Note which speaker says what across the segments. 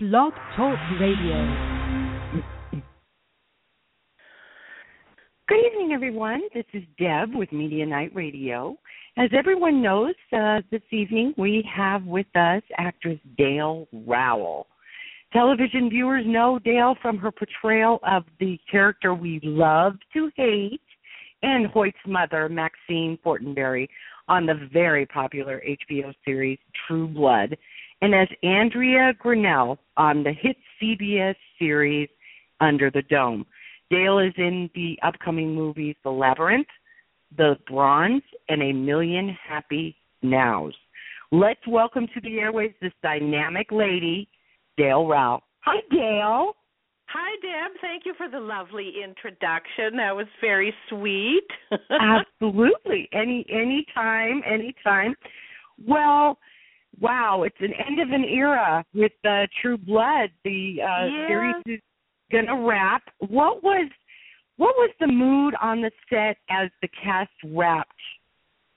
Speaker 1: Blog Talk Radio.
Speaker 2: Good evening, everyone. This is Deb with Media Nite Radio. As everyone knows, uh, this evening we have with us actress Dale Raoul. Television viewers know Dale from her portrayal of the character we love to hate and Hoyt's mother, Maxine Fortenberry, on the very popular HBO series True Blood and as Andrea Grinnell on the hit CBS series Under the Dome. Dale is in the upcoming movies The Labyrinth, The Bronze, and A Million Happy Nows. Let's welcome to the airways this dynamic lady, Dale Raoul. Hi, Dale.
Speaker 3: Hi, Deb. Thank you for the lovely introduction. That was very sweet.
Speaker 2: Absolutely. Any any time, any time. Well, wow, it's an end of an era with uh, True Blood. The uh,
Speaker 3: yeah.
Speaker 2: series is gonna wrap. What was what was the mood on the set as the cast wrapped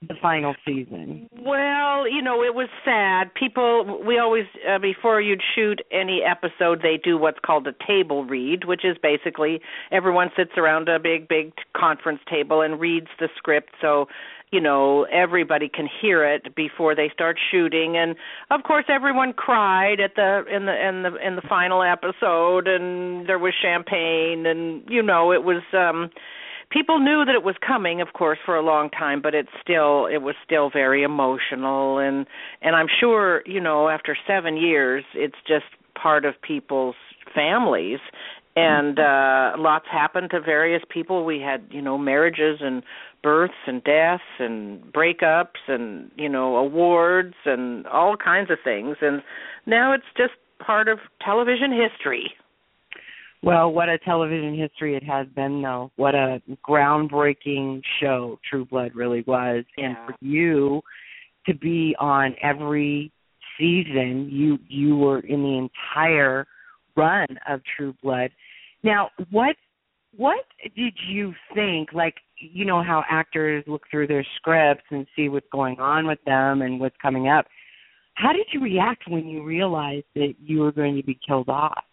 Speaker 2: the final season?
Speaker 3: Well, you know, it was sad. People, we always, uh, before you'd shoot any episode, they do what's called a table read, which is basically everyone sits around a big, big conference table and reads the script. So you know everybody can hear it before they start shooting. And of course everyone cried at the in the in the in the final episode and there was champagne and you know it was um people knew that it was coming of course for a long time but it's still it was still very emotional. And and I'm sure you know after 7 years it's just part of people's families and uh lots happened to various people. We had you know marriages and births and deaths and breakups and you know awards and all kinds of things. And now it's just part of television history.
Speaker 2: Well, what a television history it has been, though. What a groundbreaking show True Blood really was, and for you to be on every season, you you were in the entire run of True Blood. Now, what what did you think? Like, you know how actors look through their scripts and see what's going on with them and what's coming up. How did you react when you realized that you were going to be killed off?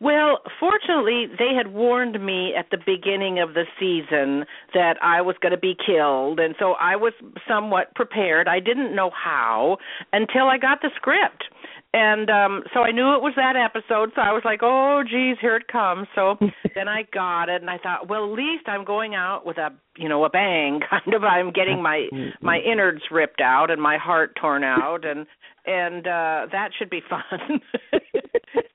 Speaker 3: Well, fortunately, they had warned me at the beginning of the season that I was going to be killed, and so I was somewhat prepared. I didn't know how until I got the script. And um so I knew it was that episode, so I was like, "Oh, geez, here it comes." So then I got it, and I thought, "Well, at least I'm going out with a, you know, a bang. Kind of, I'm getting my my innards ripped out and my heart torn out, and and uh that should be fun."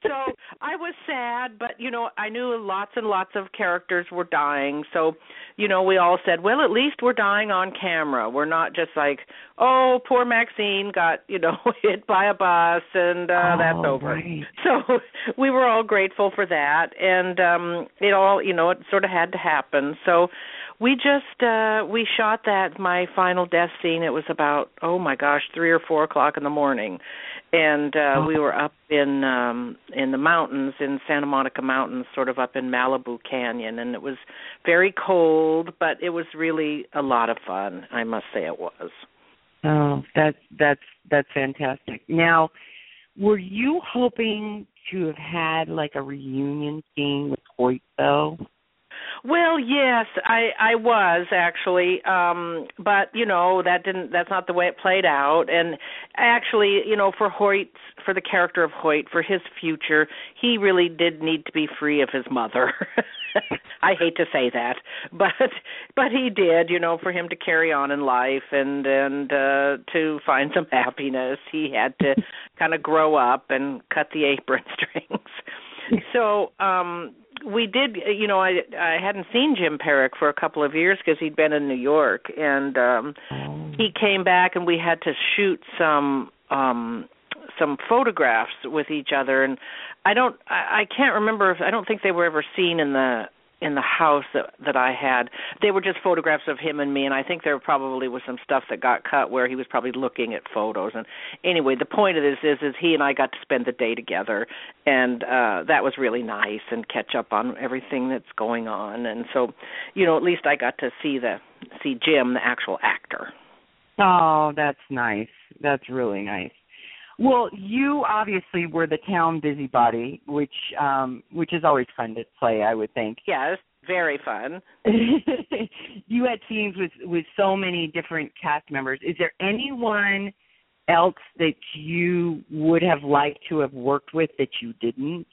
Speaker 3: so I was sad, but you know, I knew lots and lots of characters were dying. So, you know, we all said, "Well, at least we're dying on camera. We're not just like, oh, poor Maxine got, you know, hit by a bus and uh that's
Speaker 2: Oh,
Speaker 3: over."
Speaker 2: right.
Speaker 3: So we were all grateful for that, and um it all, you know, it sort of had to happen. So we just uh we shot that my final death scene. It was about oh my gosh, three or four o'clock in the morning, and uh
Speaker 2: Oh.
Speaker 3: we were up in um in the mountains in Santa Monica Mountains, sort of up in Malibu Canyon, and it was very cold, but it was really a lot of fun. I must say it was.
Speaker 2: Oh, that's that's that's fantastic. Now, were you hoping to have had like a reunion scene with Hoyt though?
Speaker 3: Well, yes, I I was actually, um, but you know that didn't. That's not the way it played out. And actually, you know, for Hoyt, for the character of Hoyt, for his future, he really did need to be free of his mother. I hate to say that, but but he did. You know, for him to carry on in life and and uh to find some happiness, he had to kind of grow up and cut the apron strings. so um we did you know i i hadn't seen jim Parrack for a couple of years because he'd been in new york and um
Speaker 2: Oh.
Speaker 3: he came back and we had to shoot some um some photographs with each other and i don't i, I can't remember if i don't think they were ever seen in the in the house that that I had. They were just photographs of him and me and I think there probably was some stuff that got cut where he was probably looking at photos and anyway, the point of this is is he and I got to spend the day together and uh that was really nice and catch up on everything that's going on and so you know, at least I got to see the see Jim, the actual actor.
Speaker 2: Oh, that's nice. That's really nice. Well, you obviously were the town busybody, which um which is always fun to play, I would think.
Speaker 3: Yes, very fun.
Speaker 2: you had scenes with with so many different cast members. Is there anyone else that you would have liked to have worked with that you didn't?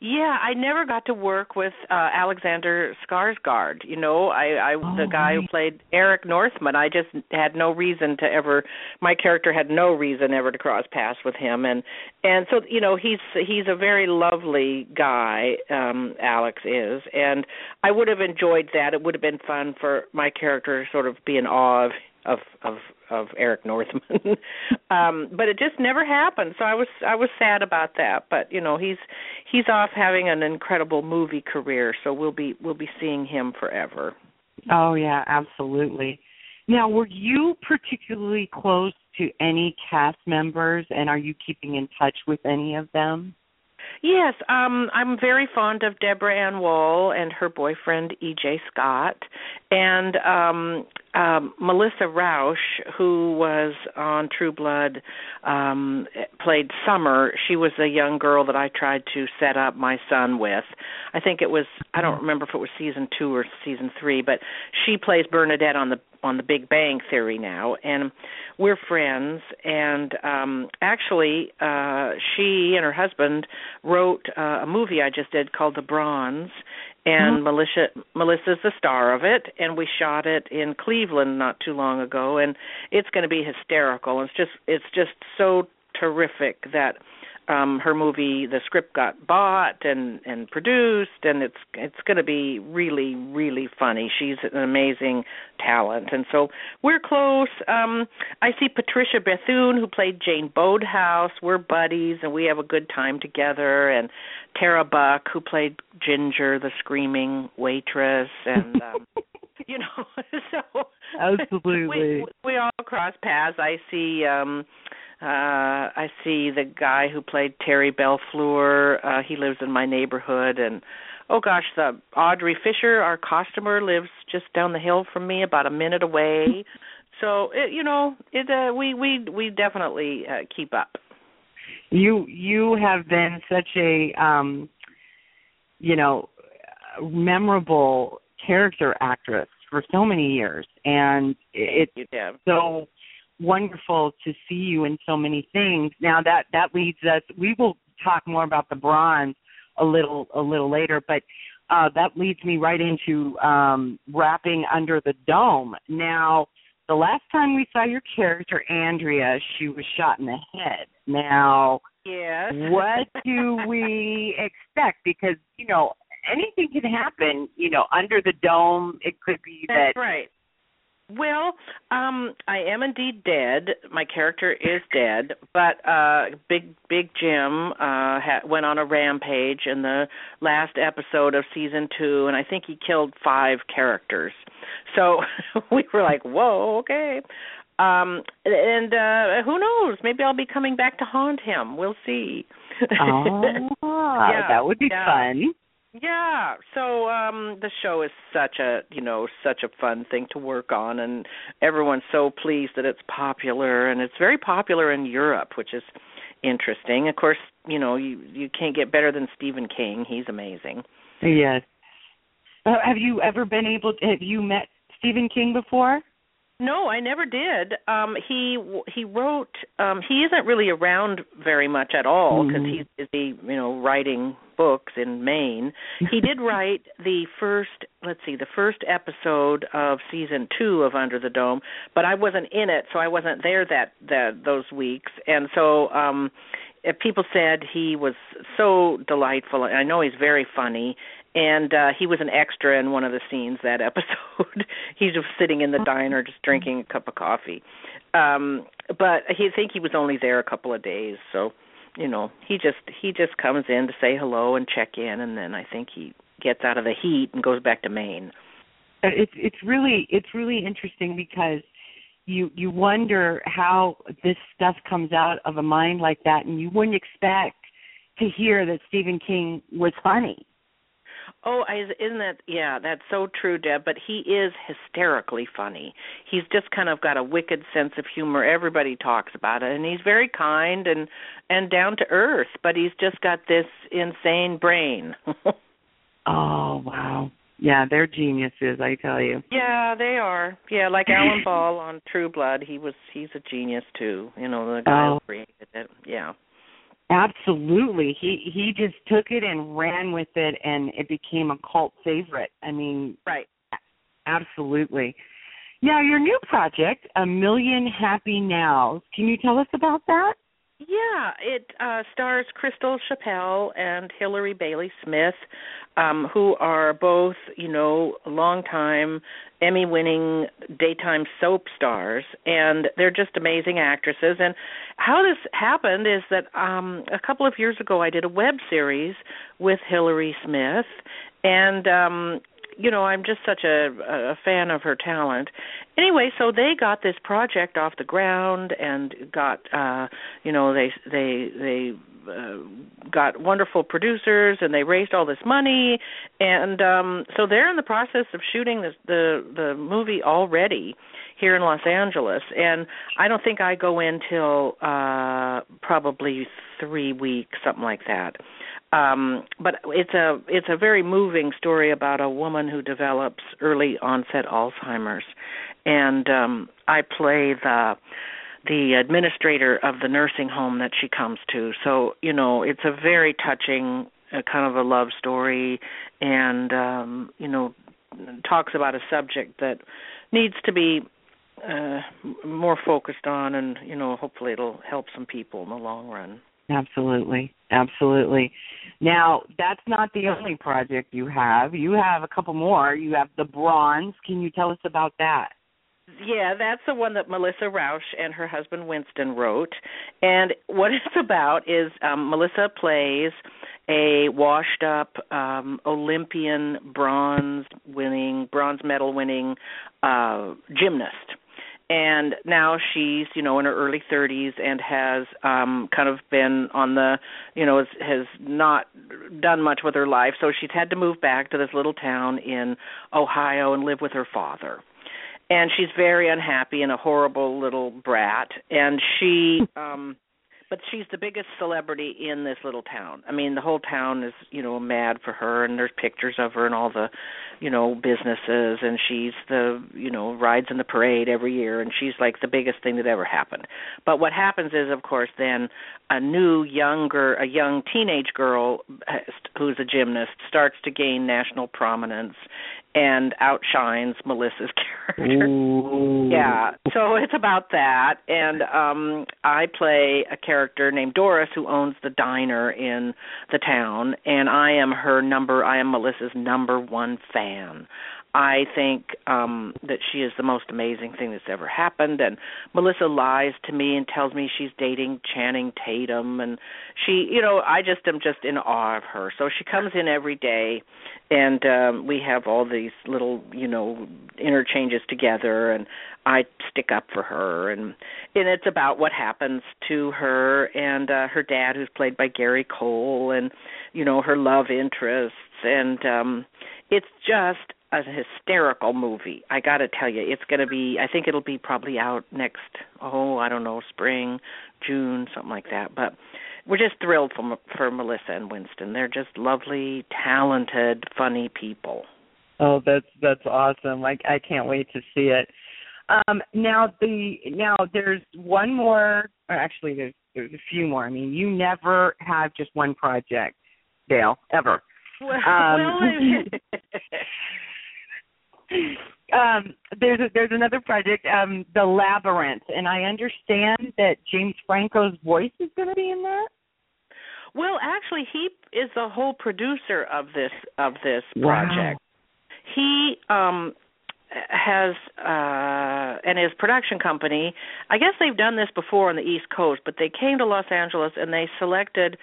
Speaker 3: Yeah, I never got to work with uh Alexander Skarsgård. You know, I I
Speaker 2: Oh,
Speaker 3: the guy
Speaker 2: right.
Speaker 3: who played Eric Northman. I just had no reason to ever. My character had no reason ever to cross paths with him, and and so you know he's he's a very lovely guy. um Alex is, and I would have enjoyed that. It would have been fun for my character to sort of be in awe of of of, of Eric Northman. um but it just never happened. So I was I was sad about that. But you know, he's he's off having an incredible movie career, so we'll be we'll be seeing him forever.
Speaker 2: Oh yeah, absolutely. Now, were you particularly close to any cast members, and are you keeping in touch with any of them?
Speaker 3: Yes, um I'm very fond of Deborah Ann Woll and her boyfriend EJ Scott and um um Melissa Rauch who was on True Blood um played Summer. She was a young girl that I tried to set up my son with. I think it was I don't remember if it was season 2 or season 3, but she plays Bernadette on the on the Big Bang Theory now and we're friends and um actually uh she and her husband wrote uh, a movie I just did called The Bronze and
Speaker 2: Mhm.
Speaker 3: Melissa Melissa's the star of it and we shot it in Cleveland not too long ago and it's going to be hysterical. It's just it's just so terrific that um her movie the script got bought and and produced and it's it's going to be really really funny. She's an amazing talent. And so we're close. Um i see patricia bethune who played jane bodehouse. We're buddies and we have a good time together and tara buck who played ginger the screaming waitress and um you know so
Speaker 2: Absolutely.
Speaker 3: we we all cross paths i see um uh I see the guy who played Terry Bellefleur. Uh he lives in my neighborhood and oh gosh, the Audrey Fisher, our customer lives just down the hill from me about a minute away. so, it, you know, it uh we we we definitely uh, keep up.
Speaker 2: You you have been such a um you know memorable character actress for so many years and it's
Speaker 3: You
Speaker 2: so wonderful to see you in so many things. Now that that leads us we will talk more about the bronze a little a little later, but uh that leads me right into um wrapping under the dome. Now the last time we saw your character Andrea, she was shot in the head. Now
Speaker 3: Yes.
Speaker 2: what do we expect? Because, you know, anything can happen, you know, under the dome. It could be that
Speaker 3: right. Well, um I am indeed dead. My character is dead, but uh Big Big Jim uh ha- went on a rampage in the last episode of season 2 and I think he killed 5 characters. So we were like, "Whoa, okay." Um and uh who knows, maybe I'll be coming back to haunt him. We'll see.
Speaker 2: Oh,
Speaker 3: Yeah,
Speaker 2: that would be
Speaker 3: yeah.
Speaker 2: fun.
Speaker 3: Yeah, so um the show is such a, you know, such a fun thing to work on and everyone's so pleased that it's popular and it's very popular in Europe, which is interesting. Of course, you know, you you can't get better than Stephen King. He's amazing.
Speaker 2: Yes. Uh, have you ever been able to, have you met Stephen King before?
Speaker 3: No, I never did. Um he he wrote um he isn't really around very much at all because
Speaker 2: Mhm.
Speaker 3: he's busy, you know, writing books in Maine. He did write the first, let's see, the first episode of season 2 of Under the Dome, but I wasn't in it, so I wasn't there that that those weeks. And so um people said he was so delightful. I know he's very funny and uh he was an extra in one of the scenes that episode. He's just sitting in the diner just drinking a cup of coffee. Um but he I think he was only there a couple of days. So you know he just he just comes in to say hello and check in. And then i think he gets out of the heat and goes back to maine.
Speaker 2: Uh, It's it's really it's really interesting because you you wonder how this stuff comes out of a mind like that, and you wouldn't expect to hear that Stephen King was funny.
Speaker 3: Oh, isn't that yeah? That's so true, Deb. But he is hysterically funny. He's just kind of got a wicked sense of humor. Everybody talks about it, and he's very kind and and down to earth. But he's just got this insane brain.
Speaker 2: oh wow! Yeah, they're geniuses, I tell you.
Speaker 3: Yeah, they are. Yeah, like Alan Ball on True Blood, he was he's a genius too. You know, the guy oh. who created it. Yeah.
Speaker 2: Absolutely. He he just took it and ran with it and it became a cult favorite. I mean,
Speaker 3: right.
Speaker 2: Absolutely. Yeah, your new project, A Million Happy Nows. Can you tell us about that?
Speaker 3: Yeah, it uh, stars Crystal Chappell and Hillary Bailey Smith, um, who are both, you know, longtime Emmy-winning daytime soap stars, and they're just amazing actresses. And how this happened is that um, a couple of years ago, I did a web series with Hillary Smith, and um you know i'm just such a a fan of her talent. Anyway so they got this project off the ground and got uh you know they they they uh, got wonderful producers and they raised all this money. And um so they're in the process of shooting this, the the movie already here in Los Angeles. And I don't think I go in till uh probably 3 weeks something like that um but it's a it's a very moving story about a woman who develops early onset alzheimer's. And um i play the the administrator of the nursing home that she comes to. So you know it's a very touching uh, kind of a love story and um you know talks about a subject that needs to be uh more focused on and you know hopefully it'll help some people in the long run
Speaker 2: Absolutely. Absolutely. Now, that's not the only project you have. You have a couple more. You have the bronze. Can you tell us about that?
Speaker 3: Yeah, that's the one that Melissa Rauch and her husband Winston wrote. And what it's about is um Melissa plays a washed up um Olympian bronze winning bronze medal winning uh gymnast and now she's you know in her early 30s and has um kind of been on the you know has, has not done much with her life. So she's had to move back to this little town in Ohio and live with her father. And she's very unhappy and a horrible little brat. And she um but she's the biggest celebrity in this little town. I mean, the whole town is, you know, mad for her and there's pictures of her and all the, you know, businesses and she's the, you know, rides in the parade every year and she's like the biggest thing that ever happened. But what happens is of course then a new younger a young teenage girl who's a gymnast starts to gain national prominence and outshines Melissa's character.
Speaker 2: Ooh.
Speaker 3: Yeah. So it's about that and um I play a character named Doris who owns the diner in the town and I am her number I am Melissa's number 1 fan. I think um that she is the most amazing thing that's ever happened. And Melissa lies to me and tells me she's dating Channing Tatum. And she you know I just am just in awe of her. So she comes in every day and um we have all these little, you know, interchanges together and I stick up for her. And and it's about what happens to her and uh her dad who's played by Gary Cole and you know her love interests. And um it's just a hysterical movie. I got to tell you, it's going to be. I think it'll be probably out next. Oh, I don't know, spring, June, something like that. But we're just thrilled for for Melissa and Winston. They're just lovely, talented, funny people.
Speaker 2: Oh, that's that's awesome! Like I can't wait to see it. Um, now the now there's one more. Or actually, there's there's a few more. I mean, you never have just one project, Dale, ever.
Speaker 3: Well, um, well
Speaker 2: um, there's a, there's another project, um, the Labyrinth, and I understand that James Franco's voice is going to be in that.
Speaker 3: Well, actually, he is the whole producer of this of this
Speaker 2: Wow.
Speaker 3: project. He um has uh and his production company i guess they've done this before on the east coast but they came to los angeles and they selected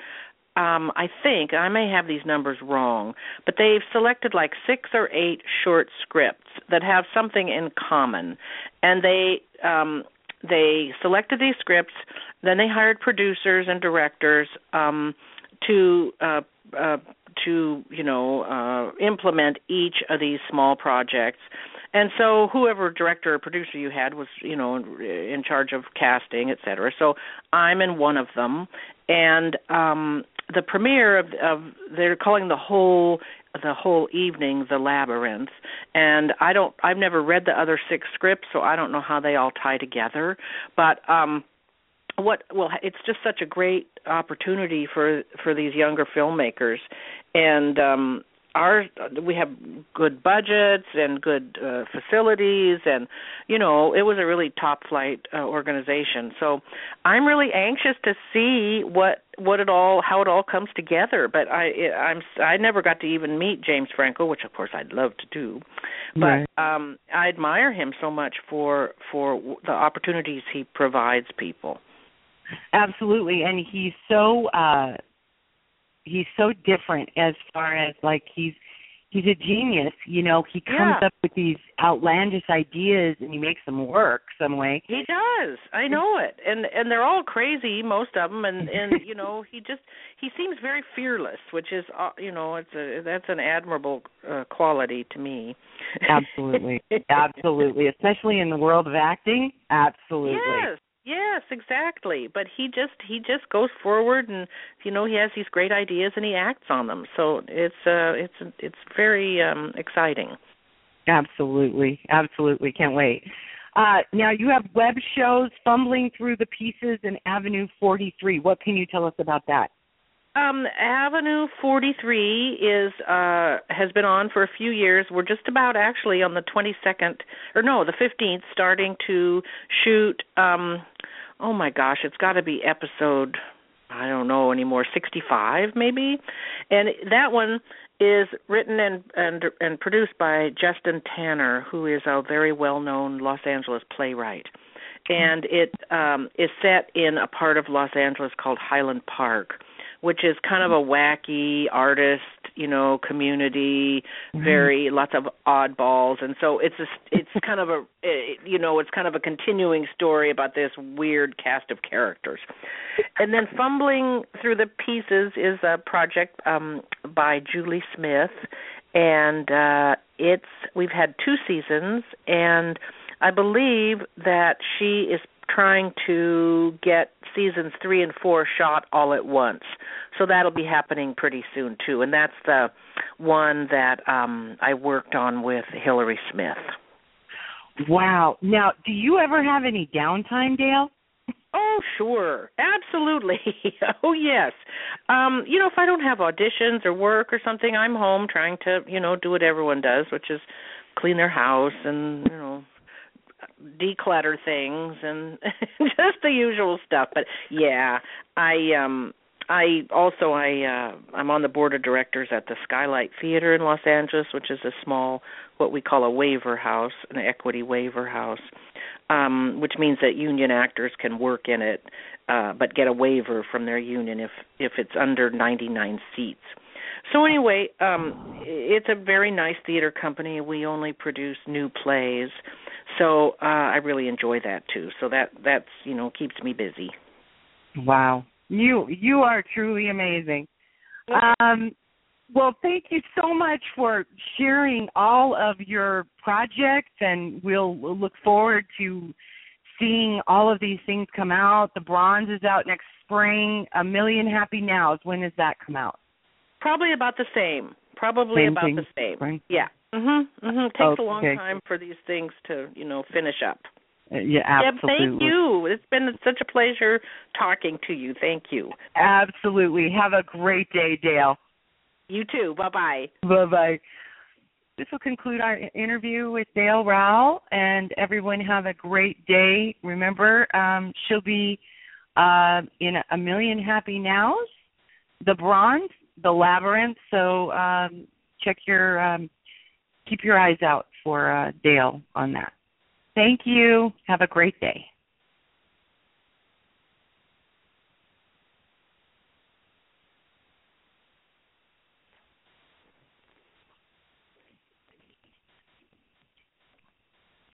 Speaker 3: um I think I may have these numbers wrong, but they've selected like 6 or 8 short scripts that have something in common. And they um they selected these scripts, then they hired producers and directors um to uh uh to you know uh implement each of these small projects. And so whoever director or producer you had was, you know, in charge of casting, et cetera. So I'm in one of them and um the premiere of of they're calling the whole the whole evening the labyrinth. And i don't i've never read the other six scripts so i don't know how they all tie together. But um what well it's just such a great opportunity for for these younger filmmakers. And um our we have good budgets and good uh, facilities and you know it was a really top flight uh, organization. So i'm really anxious to see what what it all how it all comes together. But i i'm i never got to even meet james franco which of course i'd love to do. But right. um i admire him so much for for the opportunities he provides people.
Speaker 2: Absolutely. And he's so uh he's so different as far as like he's he's a genius you know? He comes
Speaker 3: yeah.
Speaker 2: up with these outlandish ideas and he makes them work some way.
Speaker 3: He does. I know it. And and they're all crazy most of them and and you know he just he seems very fearless which is uh, you know it's a that's an admirable uh, quality to me.
Speaker 2: Absolutely. Absolutely. Especially in the world of acting? Absolutely.
Speaker 3: Yes Yes, exactly. But he just he just goes forward and you know he has these great ideas and he acts on them. So it's uh it's it's very um exciting.
Speaker 2: Absolutely. Absolutely. Can't wait. Uh now you have web shows fumbling through the pieces in Avenue 43. What can you tell us about that?
Speaker 3: Um, Avenue 43 is uh has been on for a few years. We're just about actually on the 22nd or no, the 15th starting to shoot um oh my gosh, it's got to be episode I don't know anymore, 65 maybe. And that one is written and and and produced by Justin Tanner, who is a very well-known Los Angeles playwright. And it um is set in a part of Los Angeles called Highland Park which is kind of a wacky artist, you know, community, mm-hmm. very lots of oddballs, and so it's a, it's kind of a you know it's kind of a continuing story about this weird cast of characters, and then fumbling through the pieces is a project um by Julie Smith, and uh it's we've had two seasons and. I believe that she is trying to get seasons three and four shot all at once. So that'll be happening pretty soon too. And that's the one that um I worked on with Hillary Smith.
Speaker 2: Wow. Now, do you ever have any downtime, Dale?
Speaker 3: Oh, sure. Absolutely. oh, yes. Um, you know, if I don't have auditions or work or something, I'm home trying to, you know, do what everyone does, which is clean their house and, you know, declutter things and just the usual stuff. But yeah i um i also i uh i'm on the board of directors at the skylight theater in los angeles which is a small what we call a waiver house an equity waiver house um which means that union actors can work in it uh but get a waiver from their union if if it's under 99 seats. So anyway, um it's a very nice theater company. We only produce new plays so uh I really enjoy that too. So that that's you know keeps me busy.
Speaker 2: Wow, you you are truly amazing. Um, well, thank you so much for sharing all of your projects, and we'll, we'll look forward to seeing all of these things come out. The bronze is out next spring. A Million Happy Nows. When does that come out?
Speaker 3: Probably about the same. Probably
Speaker 2: same
Speaker 3: about
Speaker 2: thing,
Speaker 3: the same.
Speaker 2: Right?
Speaker 3: Yeah. Mhm. Mhm. Takes
Speaker 2: okay.
Speaker 3: a long time for these things to, you know, finish up.
Speaker 2: Uh, yeah, absolutely.
Speaker 3: Yeah, thank you. It's been such a pleasure talking to you. Thank you.
Speaker 2: Absolutely. Have a great day, Dale.
Speaker 3: You too. Bye bye.
Speaker 2: Bye bye. This will conclude our interview with Dale Raoul, and everyone have a great day. Remember, um, she'll be uh, in A Million Happy Nows, The Bronze, The Labyrinth. So um, check your um, keep your eyes out for uh, Dale on that. Thank you. Have a great day.